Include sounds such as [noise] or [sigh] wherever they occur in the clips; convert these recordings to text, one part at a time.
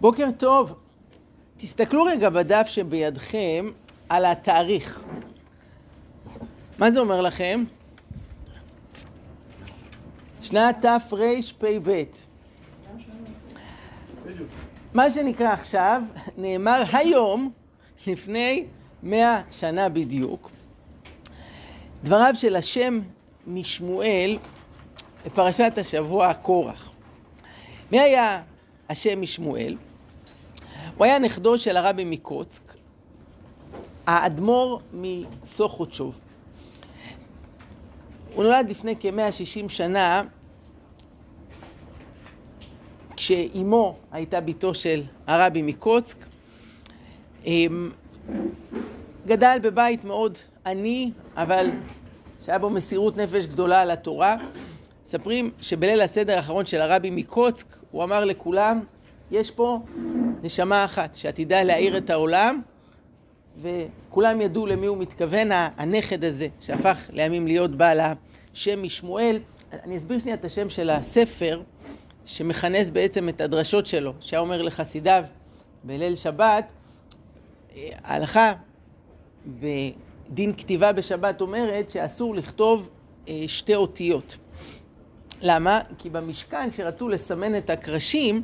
בוקר טוב. תסתכלו רגע בדף שבידכם על התאריך. מה זה אומר לכם? שנת תרפ"ב. מה שנקרא עכשיו, נאמר היום, לפני מאה שנה בדיוק. דבריו של השם משמואל, בפרשת השבוע קורח. מי היה השם משמואל? הוא היה נכדו של הרבי מקוצק, האדמו"ר מסוכותשוב. הוא נולד לפני כ-160 שנה, כשאימו הייתה בתו של הרבי מקוצק. אמ, גדל בבית מאוד עני, אבל שהיה בו מסירות נפש גדולה על התורה. מספרים שבליל הסדר האחרון של הרבי מקוצק, הוא אמר לכולם, יש פה נשמה אחת שעתידה להאיר את העולם, וכולם ידעו למי הוא מתכוון, הנכד הזה, שהפך לימים להיות בעל השם משמואל. אני אסביר שנייה את השם של הספר, שמכנס בעצם את הדרשות שלו, שהיה אומר לחסידיו בליל שבת, ההלכה בדין כתיבה בשבת אומרת שאסור לכתוב אה, שתי אותיות. למה? כי במשכן, כשרצו לסמן את הקרשים,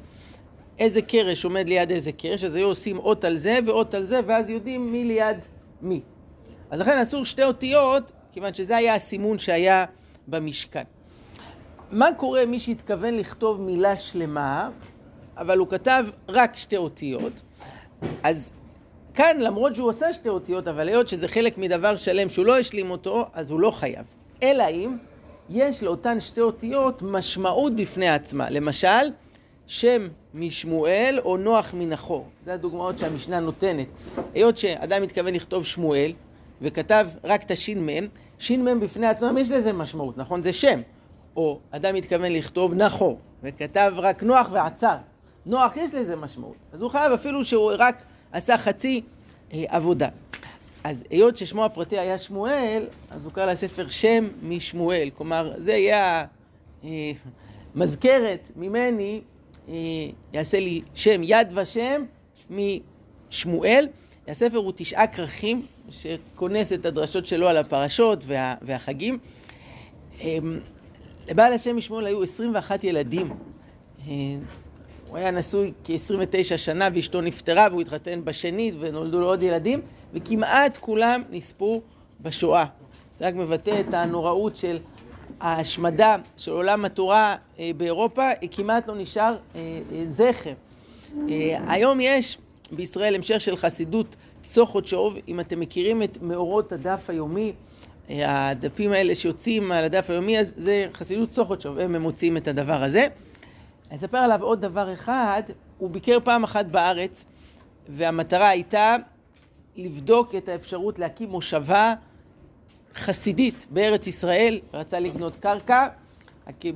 איזה קרש עומד ליד איזה קרש, אז היו עושים אות על זה ואות על זה, ואז יודעים מי ליד מי. אז לכן אסור שתי אותיות, כיוון שזה היה הסימון שהיה במשכן. מה קורה מי שהתכוון לכתוב מילה שלמה, אבל הוא כתב רק שתי אותיות? אז כאן, למרות שהוא עשה שתי אותיות, אבל היות שזה חלק מדבר שלם שהוא לא השלים אותו, אז הוא לא חייב. אלא אם יש לאותן שתי אותיות משמעות בפני עצמה. למשל, שם משמואל או נוח מנחור. זה הדוגמאות שהמשנה נותנת. היות שאדם מתכוון לכתוב שמואל, וכתב רק את הש"מ, ש"מ בפני עצמם יש לזה משמעות, נכון? זה שם. או אדם מתכוון לכתוב נחור, וכתב רק נוח ועצר. נוח יש לזה משמעות. אז הוא חייב אפילו שהוא רק עשה חצי אה, עבודה. אז היות ששמו הפרטי היה שמואל, אז הוא קרא לספר שם משמואל. כלומר, זה יהיה המזכרת ממני, אה, יעשה לי שם יד ושם משמואל. הספר הוא תשעה כרכים, שכונס את הדרשות שלו על הפרשות וה, והחגים. אה, לבעל השם משמואל היו 21 ילדים. אה, הוא היה נשוי כ-29 שנה ואשתו נפטרה והוא התחתן בשנית ונולדו לו עוד ילדים וכמעט כולם נספו בשואה. זה רק מבטא את הנוראות של ההשמדה של עולם התורה אה, באירופה, כמעט לא נשאר אה, זכר. היום יש בישראל המשך של חסידות סוכות שוב, אם אתם מכירים את מאורות הדף היומי, הדפים האלה שיוצאים על הדף היומי, אז זה חסידות סוכות שוב, הם מוצאים את הדבר הזה. אני אספר עליו עוד דבר אחד, הוא ביקר פעם אחת בארץ, והמטרה הייתה לבדוק את האפשרות להקים מושבה חסידית בארץ ישראל, רצה לקנות קרקע,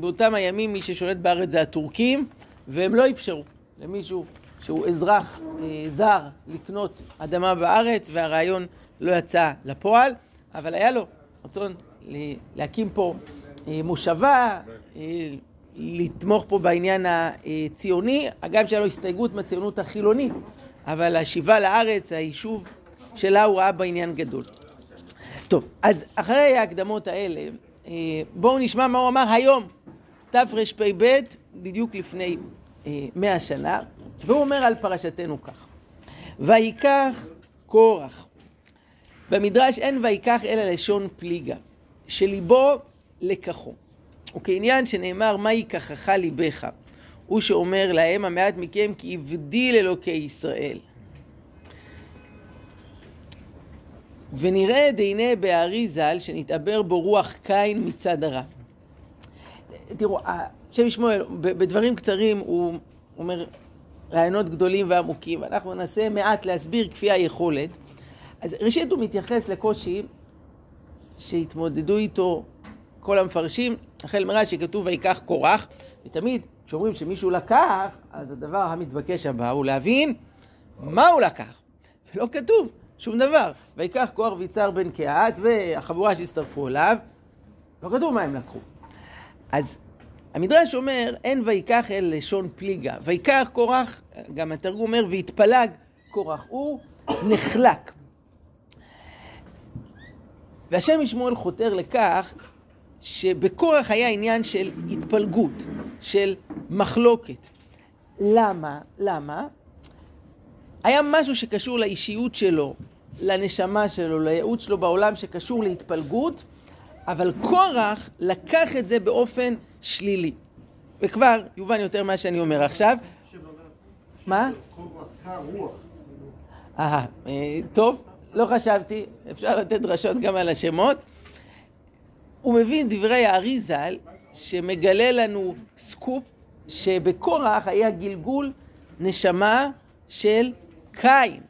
באותם הימים מי ששולט בארץ זה הטורקים, והם לא אפשרו למישהו שהוא אזרח אה, זר לקנות אדמה בארץ, והרעיון לא יצא לפועל, אבל היה לו רצון להקים פה אה, מושבה, אה, לתמוך פה בעניין הציוני, הגם שהיה לו הסתייגות מהציונות החילונית, אבל השיבה לארץ, היישוב שלה הוא ראה בעניין גדול. טוב, אז אחרי ההקדמות האלה, אה, בואו נשמע מה הוא אמר היום, תרפ"ב, בדיוק לפני אה, מאה שנה, והוא אומר על פרשתנו כך: ויקח קורח. במדרש אין ויקח אלא לשון פליגה, שליבו לקחו. וכעניין שנאמר מה ייקחך ליבך, הוא שאומר להם המעט מכם כי הבדיל אלוקי ישראל. ונראה דהנה בארי ז"ל שנתעבר בו רוח קין מצד הרע. תראו, השם ישמעאל, בדברים קצרים הוא אומר רעיונות גדולים ועמוקים, ואנחנו ננסה מעט להסביר כפי היכולת. אז ראשית הוא מתייחס לקושי שהתמודדו איתו כל המפרשים, החל מרש"י כתוב ויקח קורח, ותמיד כשאומרים שמישהו לקח, אז הדבר המתבקש הבא הוא להבין מה הוא לקח. ולא כתוב שום דבר. ויקח קורח ויצהר בן קהת והחבורה שהצטרפו אליו, לא כתוב מה הם לקחו. אז המדרש אומר, אין ויקח אל לשון פליגה. ויקח קורח, גם התרגום אומר, והתפלג קורח, הוא נחלק. והשם משמואל חותר לכך שבקורח היה עניין של התפלגות, של מחלוקת. למה? למה? היה משהו שקשור לאישיות שלו, לנשמה שלו, לייעוץ שלו בעולם שקשור להתפלגות, אבל קורח לקח את זה באופן שלילי. וכבר יובן יותר מה שאני אומר עכשיו. מה? אה, טוב, לא חשבתי, אפשר לתת דרשות גם על השמות. הוא מבין דברי הארי ז"ל, שמגלה לנו סקופ, שבקורח היה גלגול נשמה של קין.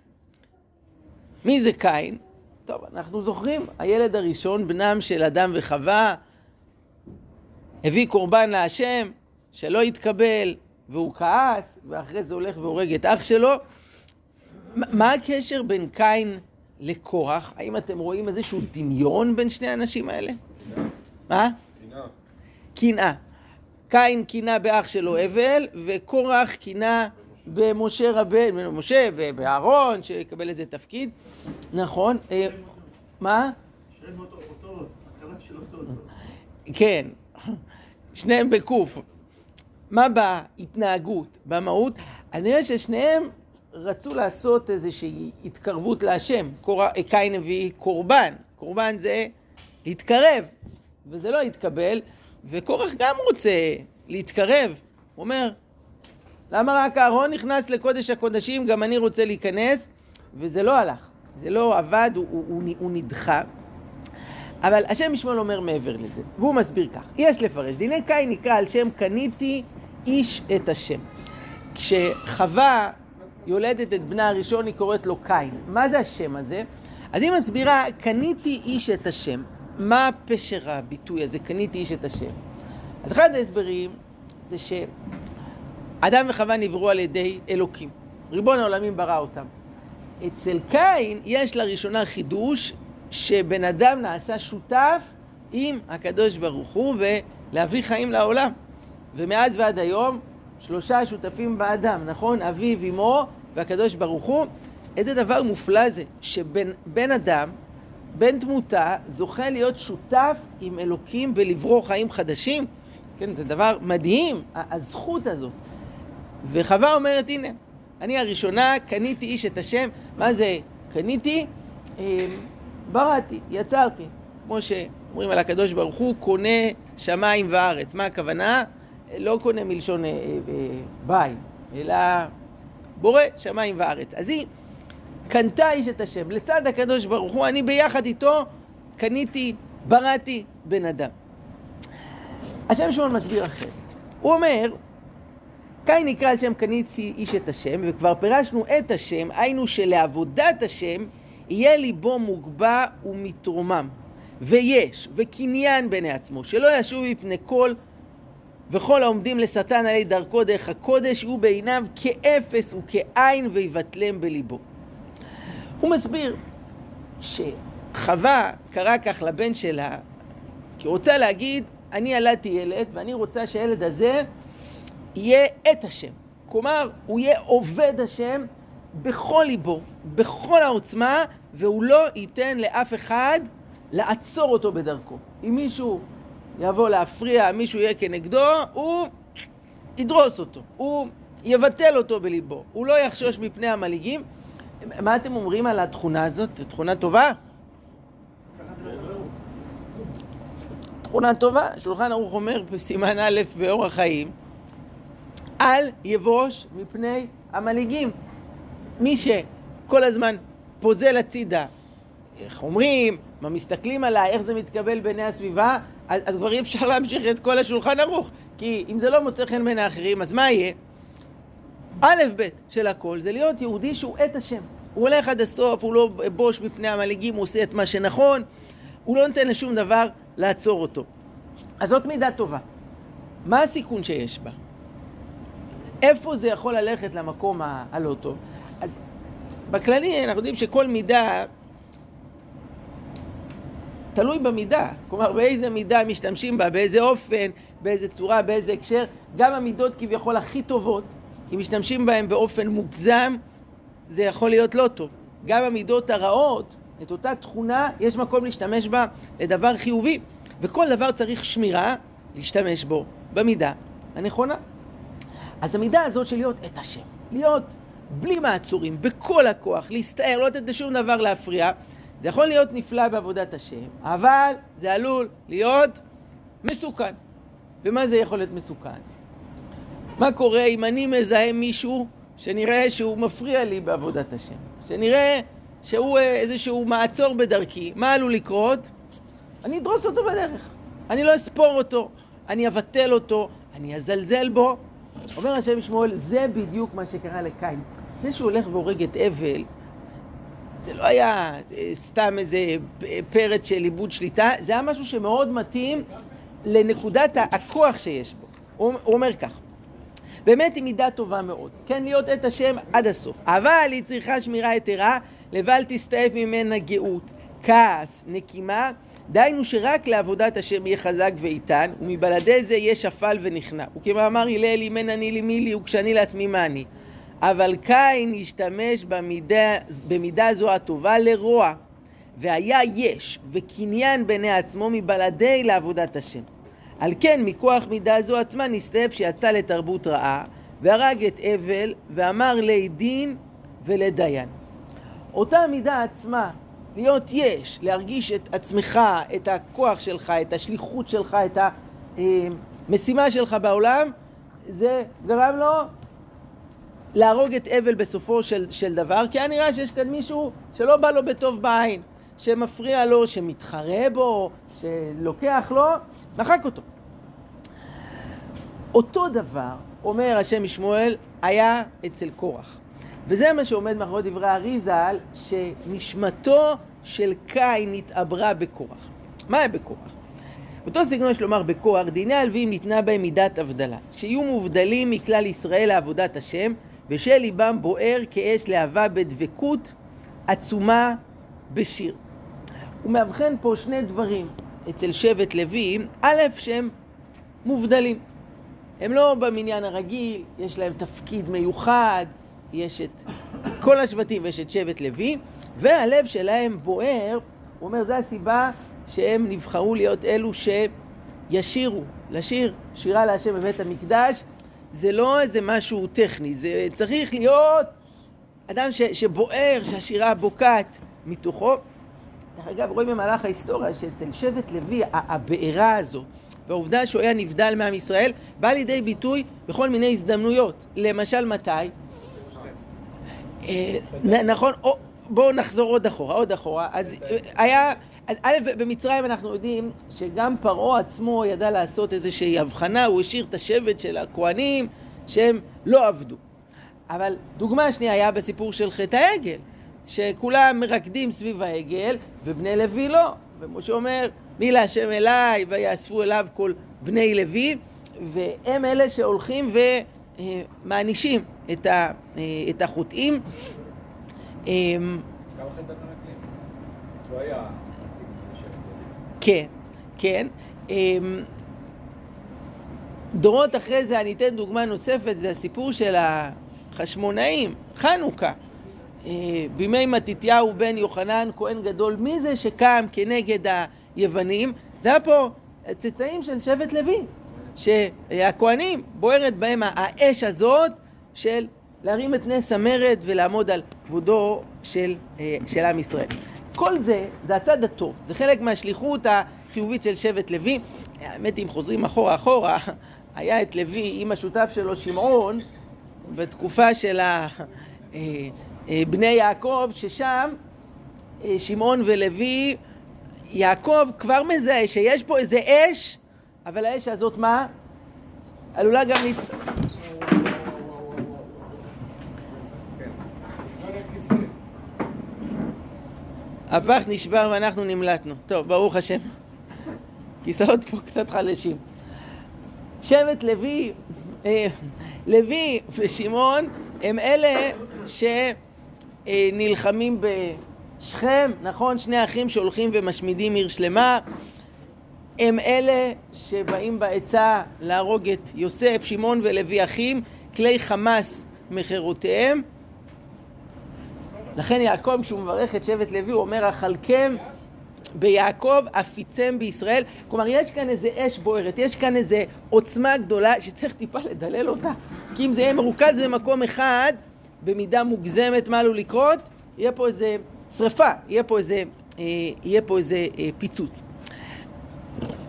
מי זה קין? טוב, אנחנו זוכרים, הילד הראשון, בנם של אדם וחווה, הביא קורבן להשם, שלא התקבל, והוא כעס, ואחרי זה הולך והורג את אח שלו. מה הקשר בין קין לקורח? האם אתם רואים איזשהו דמיון בין שני האנשים האלה? מה? קנאה. קנאה. קין קינה באח שלו הבל, וקורח קינה במשה רבן, במשה ובאהרון, שיקבל איזה תפקיד. נכון. אה, מה? כן, שניהם בקוף. מה בהתנהגות, במהות? אני רואה ששניהם רצו לעשות איזושהי התקרבות להשם. קין הביא קורבן, קורבן זה להתקרב, וזה לא התקבל, וקורח גם רוצה להתקרב. הוא אומר, למה רק אהרון נכנס לקודש הקודשים, גם אני רוצה להיכנס, וזה לא הלך, זה לא עבד, הוא, הוא, הוא, הוא נדחה. אבל השם משמעון אומר מעבר לזה, והוא מסביר כך, יש לפרש, דיני קין נקרא על שם קניתי איש את השם. כשחווה יולדת את בנה הראשון, היא קוראת לו קין. מה זה השם הזה? אז היא מסבירה, קניתי איש את השם. מה פשר הביטוי הזה, קניתי איש את השם? אז אחד ההסברים זה שאדם וחווה נבראו על ידי אלוקים. ריבון העולמים ברא אותם. אצל קין יש לראשונה חידוש שבן אדם נעשה שותף עם הקדוש ברוך הוא ולהביא חיים לעולם. ומאז ועד היום שלושה שותפים באדם, נכון? אביו, אמו והקדוש ברוך הוא. איזה דבר מופלא זה, שבן אדם, בן תמותה, זוכה להיות שותף עם אלוקים בלברוא חיים חדשים. כן, זה דבר מדהים, הזכות הזאת. וחווה אומרת, הנה, אני הראשונה, קניתי איש את השם. מה זה קניתי? אמ, בראתי, יצרתי. כמו שאומרים על הקדוש ברוך הוא, קונה שמיים וארץ. מה הכוונה? לא קונה מלשון אה, אה, ביי, אלא בורא שמיים וארץ. אז היא קנתה איש את השם. לצד הקדוש ברוך הוא, אני ביחד איתו קניתי, בראתי בן אדם. השם שמעון מסביר אחרת. הוא אומר, קין נקרא על שם קניתי איש את השם, וכבר פירשנו את השם, היינו שלעבודת השם יהיה ליבו מוגבע ומתרומם, ויש, וקניין בעיני עצמו, שלא ישוב מפני כל וכל העומדים לשטן עלי דרכו דרך הקודש יהיו בעיניו כאפס וכעין ויבטלם בליבו. הוא מסביר שחווה קרא כך לבן שלה, כי רוצה להגיד, אני ילדתי ילד ואני רוצה שהילד הזה יהיה את השם. כלומר, הוא יהיה עובד השם בכל ליבו, בכל העוצמה, והוא לא ייתן לאף אחד לעצור אותו בדרכו. אם מישהו יבוא להפריע, מישהו יהיה כנגדו, הוא ידרוס אותו, הוא יבטל אותו בליבו, הוא לא יחשוש מפני המלעיגים. מה אתם אומרים על התכונה הזאת? תכונה טובה? תכונה טובה, שולחן ערוך אומר בסימן א' באורח חיים, אל יבוש מפני המלעיגים. מי שכל הזמן פוזל הצידה, איך אומרים, מה מסתכלים עליי, איך זה מתקבל בעיני הסביבה, אז, אז כבר אי אפשר להמשיך את כל השולחן ערוך. כי אם זה לא מוצא חן בעיני האחרים, אז מה יהיה? א' ב' של הכל זה להיות יהודי שהוא את השם. הוא הולך עד הסוף, הוא לא בוש מפני המלעיגים, הוא עושה את מה שנכון, הוא לא נותן לשום דבר לעצור אותו. אז זאת מידה טובה. מה הסיכון שיש בה? איפה זה יכול ללכת למקום הלא טוב? אז בכללי אנחנו יודעים שכל מידה תלוי במידה, כלומר באיזה מידה משתמשים בה, באיזה אופן, באיזה צורה, באיזה הקשר. גם המידות כביכול הכי טובות, אם משתמשים בהם באופן מוגזם, זה יכול להיות לא טוב. גם המידות הרעות, את אותה תכונה, יש מקום להשתמש בה לדבר חיובי. וכל דבר צריך שמירה, להשתמש בו במידה הנכונה. אז המידה הזאת של להיות את השם, להיות בלי מעצורים, בכל הכוח, להסתער, לא לתת לשום דבר להפריע, זה יכול להיות נפלא בעבודת השם, אבל זה עלול להיות מסוכן. ומה זה יכול להיות מסוכן? מה קורה אם אני מזהה מישהו שנראה שהוא מפריע לי בעבודת השם? שנראה שהוא אה, איזשהו מעצור בדרכי, מה עלול לקרות? אני אדרוס אותו בדרך, אני לא אספור אותו, אני אבטל אותו, אני אזלזל בו. אומר השם שמואל, זה בדיוק מה שקרה לקין. זה שהוא הולך והורג את אבל, זה לא היה אה, סתם איזה פרץ של איבוד שליטה, זה היה משהו שמאוד מתאים לנקודת הכוח שיש בו. הוא, אומר כך, באמת היא מידה טובה מאוד, כן להיות את השם עד הסוף, אבל היא צריכה שמירה יתרה, לבל תסתעף ממנה גאות, כעס, נקימה, דהיינו שרק לעבודת השם יהיה חזק ואיתן, ומבלעדי זה יהיה שפל ונכנע. וכמאמר הלל, אם אין אני לי מי לי, וכשאני לעצמי מה אני. אבל קין השתמש במידה, במידה זו הטובה לרוע, והיה יש וקניין בעיני עצמו מבלעדי לעבודת השם. על כן, מכוח מידה זו עצמה נסתף שיצא לתרבות רעה, והרג את אבל, ואמר לי דין ולדיין. אותה מידה עצמה, להיות יש, להרגיש את עצמך, את הכוח שלך, את השליחות שלך, את המשימה שלך בעולם, זה גרם לו להרוג את אבל בסופו של, של דבר, כי היה נראה שיש כאן מישהו שלא בא לו בטוב בעין, שמפריע לו, שמתחרה בו, שלוקח לו, מחק אותו. אותו דבר, אומר השם משמואל, היה אצל קורח. וזה מה שעומד מאחורי דברי האריזל, שנשמתו של קין התעברה בקורח. מה היה בקורח? אותו סגנון יש לומר בקורח, דיני הלווים ניתנה בהם מידת הבדלה, שיהיו מובדלים מכלל ישראל לעבודת השם, ושל ליבם בוער כאש להבה בדבקות עצומה בשיר. הוא מאבחן פה שני דברים אצל שבט לוי, א', שהם מובדלים. הם לא במניין הרגיל, יש להם תפקיד מיוחד, יש את כל השבטים ויש את שבט לוי, והלב שלהם בוער, הוא אומר, זו הסיבה שהם נבחרו להיות אלו שישירו, לשיר שירה להשם בבית המקדש, זה לא איזה משהו טכני, זה צריך להיות אדם ש, שבוער, שהשירה בוקעת מתוכו. דרך אגב, רואים במהלך ההיסטוריה שאצל שבט לוי, הבעירה הזו, והעובדה שהוא היה נבדל מעם ישראל, בא לידי ביטוי בכל מיני הזדמנויות. למשל, מתי? אה, נכון, בואו נחזור עוד אחורה, עוד אחורה. אז היה, א', במצרים אנחנו יודעים שגם פרעה עצמו ידע לעשות איזושהי הבחנה, הוא השאיר את השבט של הכוהנים שהם לא עבדו. אבל דוגמה שנייה היה בסיפור של חטא העגל, שכולם מרקדים סביב העגל, ובני לוי לא. ומשה אומר, מי להשם אליי, ויאספו אליו כל בני לוי, והם אלה שהולכים ומענישים את, את החוטאים. אמ, כן, כן. אמ, דורות אחרי זה, אני אתן דוגמה נוספת, זה הסיפור של החשמונאים, חנוכה. אה, בימי מתתיהו בן יוחנן, כהן גדול, מי זה שקם כנגד היוונים? זה היה פה צאצאים של שבט לוי, שהכהנים, בוערת בהם האש הזאת של להרים את נס המרד ולעמוד על כבודו של, אה, של עם ישראל. כל זה, זה הצד הטוב, זה חלק מהשליחות החיובית של שבט לוי. האמת אם חוזרים אחורה אחורה, [laughs] היה את לוי עם השותף שלו שמעון בתקופה של אה, אה, בני יעקב, ששם שמעון ולוי, יעקב כבר מזהה שיש פה איזה אש, אבל האש הזאת מה? עלולה גם... הפח נשבר ואנחנו נמלטנו. טוב, ברוך השם. כיסאות פה קצת חלשים. שבט לוי, אה, לוי ושמעון הם אלה שנלחמים בשכם, נכון? שני אחים שהולכים ומשמידים עיר שלמה. הם אלה שבאים בעצה להרוג את יוסף, שמעון ולוי אחים, כלי חמאס מחירותיהם. לכן יעקב, כשהוא מברך את שבט לוי, הוא אומר, אכלכם ביעקב, אפיצם בישראל. כלומר, יש כאן איזה אש בוערת, יש כאן איזה עוצמה גדולה שצריך טיפה לדלל אותה. כי אם זה יהיה מרוכז במקום אחד, במידה מוגזמת מה עלול לקרות, יהיה פה איזה שריפה, יהיה פה איזה, אה, יהיה פה איזה אה, פיצוץ.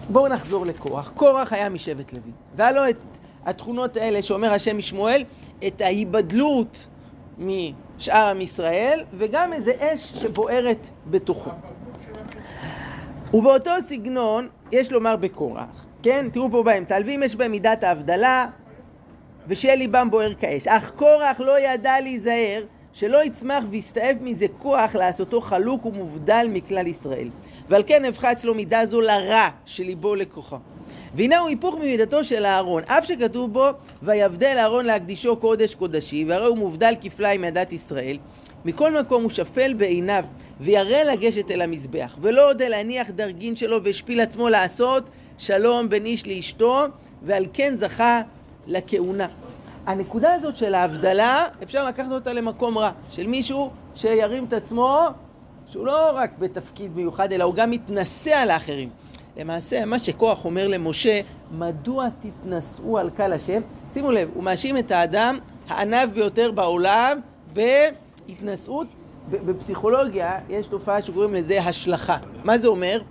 בואו נחזור לקורח. קורח היה משבט לוי, והיה לו את התכונות האלה שאומר השם משמואל, את ההיבדלות משאר עם ישראל, וגם איזה אש שבוערת בתוכו. ובאותו סגנון יש לומר בקורח, כן? תראו פה באמצע, הלווים יש בהם מידת ההבדלה, ושיהיה ליבם בוער כאש. אך קורח לא ידע להיזהר שלא יצמח ויסתעף מזה כוח לעשותו חלוק ומובדל מכלל ישראל. ועל כן נהפכה אצלו מידה זו לרע שליבו לקוחה. והנה הוא היפוך ממידתו של אהרון, אף שכתוב בו ויבדל אהרון להקדישו קודש קודשי, והרי הוא מובדל כפליים מעדת ישראל. מכל מקום הוא שפל בעיניו, וירא לגשת אל המזבח, ולא עוד להניח דרגין שלו והשפיל עצמו לעשות שלום בין איש לאשתו, ועל כן זכה לכהונה. הנקודה הזאת של ההבדלה, אפשר לקחת אותה למקום רע, של מישהו שירים את עצמו, שהוא לא רק בתפקיד מיוחד, אלא הוא גם מתנשא על האחרים. למעשה, מה שכוח אומר למשה, מדוע תתנשאו על קהל השם? שימו לב, הוא מאשים את האדם הענב ביותר בעולם בהתנשאות. בפסיכולוגיה יש תופעה שקוראים לזה השלכה. מה זה אומר?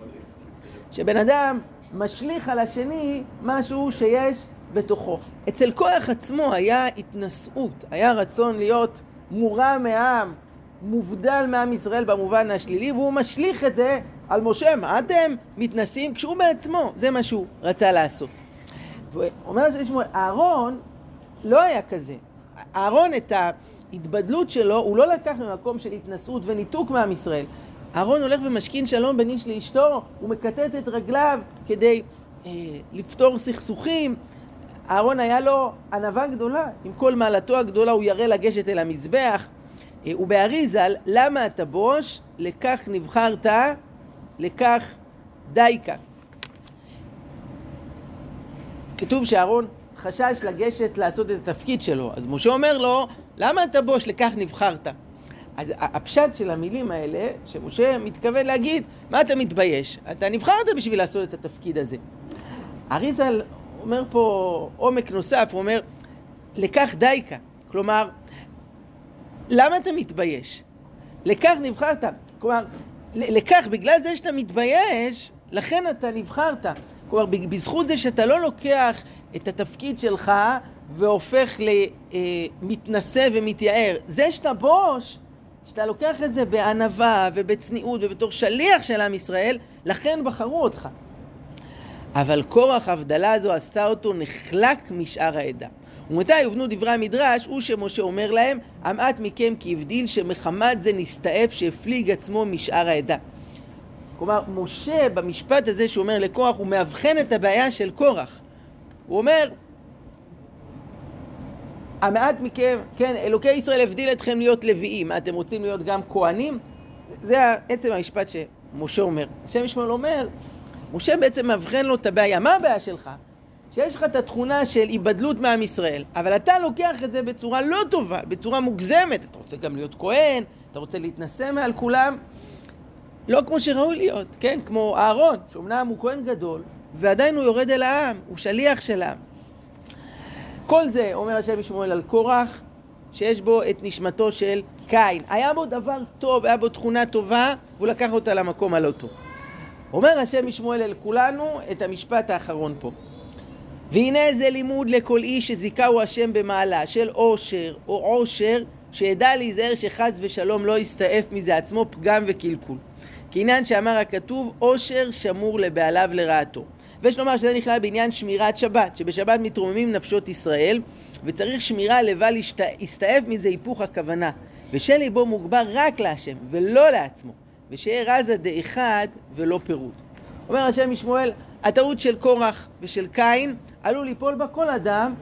שבן אדם משליך על השני משהו שיש בתוכו. אצל כוח עצמו היה התנשאות, היה רצון להיות מורם מעם, מובדל מעם ישראל במובן השלילי, והוא משליך את זה על משה. מה אתם מתנשאים? כשהוא בעצמו, זה מה שהוא רצה לעשות. ואומר שמואל, אהרון לא היה כזה. אהרון את ההתבדלות שלו, הוא לא לקח ממקום של התנשאות וניתוק מעם ישראל. אהרון הולך ומשכין שלום בין איש לאשתו, הוא מקטט את רגליו כדי אה, לפתור סכסוכים, אהרון היה לו ענווה גדולה, עם כל מעלתו הגדולה הוא ירא לגשת אל המזבח. אה, ובאריזל, למה אתה בוש? לכך נבחרת, לכך דייקה. כתוב שאהרון חשש לגשת לעשות את התפקיד שלו, אז משה אומר לו, למה אתה בוש? לכך נבחרת. אז הפשט של המילים האלה, שמשה מתכוון להגיד, מה אתה מתבייש? אתה נבחרת בשביל לעשות את התפקיד הזה. אריזל אומר פה עומק נוסף, הוא אומר, לכך דייקה. כלומר, למה אתה מתבייש? לכך נבחרת. כלומר, לכך, בגלל זה שאתה מתבייש, לכן אתה נבחרת. כלומר, בזכות זה שאתה לא לוקח את התפקיד שלך והופך למתנשא ומתייער. זה שאתה בוש, שאתה לוקח את זה בענווה ובצניעות ובתור שליח של עם ישראל, לכן בחרו אותך. אבל כורח הבדלה הזו עשתה אותו נחלק משאר העדה. ומתי יובנו דברי המדרש, הוא שמשה אומר להם, המעט מכם כי הבדיל שמחמת זה נסתעף שהפליג עצמו משאר העדה. כלומר, משה במשפט הזה שהוא אומר לקורח, הוא מאבחן את הבעיה של קורח. הוא אומר, המעט מכם, כן, אלוקי ישראל הבדיל אתכם להיות לוויים, אתם רוצים להיות גם כהנים? זה עצם המשפט שמשה אומר. השם ישמעאל אומר, משה בעצם מאבחן לו את הבעיה. מה הבעיה שלך? שיש לך את התכונה של היבדלות מעם ישראל, אבל אתה לוקח את זה בצורה לא טובה, בצורה מוגזמת. אתה רוצה גם להיות כהן, אתה רוצה להתנשא מעל כולם, לא כמו שראוי להיות, כן? כמו אהרון, שאומנם הוא כהן גדול, ועדיין הוא יורד אל העם, הוא שליח של העם. כל זה, אומר השם משמואל על קורח, שיש בו את נשמתו של קין. היה בו דבר טוב, היה בו תכונה טובה, והוא לקח אותה למקום הלא טוב. אומר השם משמואל אל כולנו את המשפט האחרון פה. והנה זה לימוד לכל איש שזיכהו השם במעלה של עושר או עושר שידע להיזהר שחס ושלום לא יסתעף מזה עצמו פגם וקלקול. כעניין שאמר הכתוב עושר שמור לבעליו לרעתו. ויש לומר שזה נכלל בעניין שמירת שבת, שבשבת מתרוממים נפשות ישראל וצריך שמירה לבל יסתעף מזה היפוך הכוונה ושל ליבו מוגבר רק להשם ולא לעצמו ושיהיה רזה דאחד ולא פירוד. אומר השם משמואל, הטעות של קורח ושל קין עלול ליפול בה כל אדם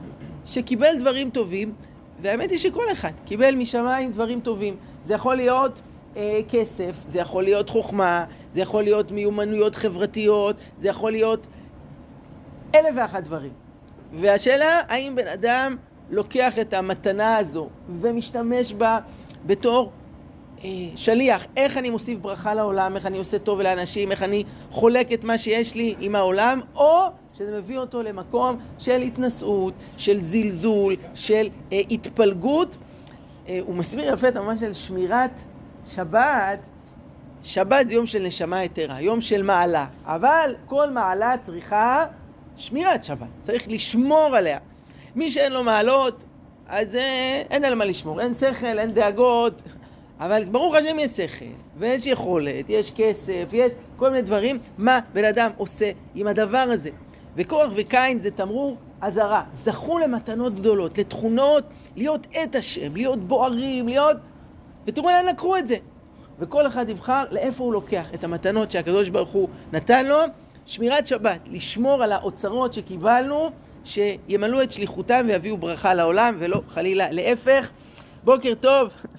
שקיבל דברים טובים, והאמת היא שכל אחד קיבל משמיים דברים טובים. זה יכול להיות אה, כסף, זה יכול להיות חוכמה, זה יכול להיות מיומנויות חברתיות, זה יכול להיות אלף ואחת דברים. והשאלה, האם בן אדם לוקח את המתנה הזו ומשתמש בה בתור שליח, איך אני מוסיף ברכה לעולם, איך אני עושה טוב לאנשים, איך אני חולק את מה שיש לי עם העולם, או שזה מביא אותו למקום של התנשאות, של זלזול, של אה, התפלגות. אה, הוא מסביר יפה את המובן של שמירת שבת. שבת זה יום של נשמה יתרה, יום של מעלה, אבל כל מעלה צריכה שמירת שבת, צריך לשמור עליה. מי שאין לו מעלות, אז אה, אין על מה לשמור, אין שכל, אין דאגות, אבל ברוך השם יש שכל, ויש יכולת, יש כסף, יש כל מיני דברים, מה בן אדם עושה עם הדבר הזה. וקורח וקין זה תמרור אזהרה. זכו למתנות גדולות, לתכונות, להיות את השם, להיות בוערים, להיות... ותראו לאן לקחו את זה. וכל אחד יבחר לאיפה הוא לוקח את המתנות שהקדוש ברוך הוא נתן לו. שמירת שבת, לשמור על האוצרות שקיבלנו, שימלאו את שליחותם ויביאו ברכה לעולם, ולא חלילה להפך. בוקר טוב.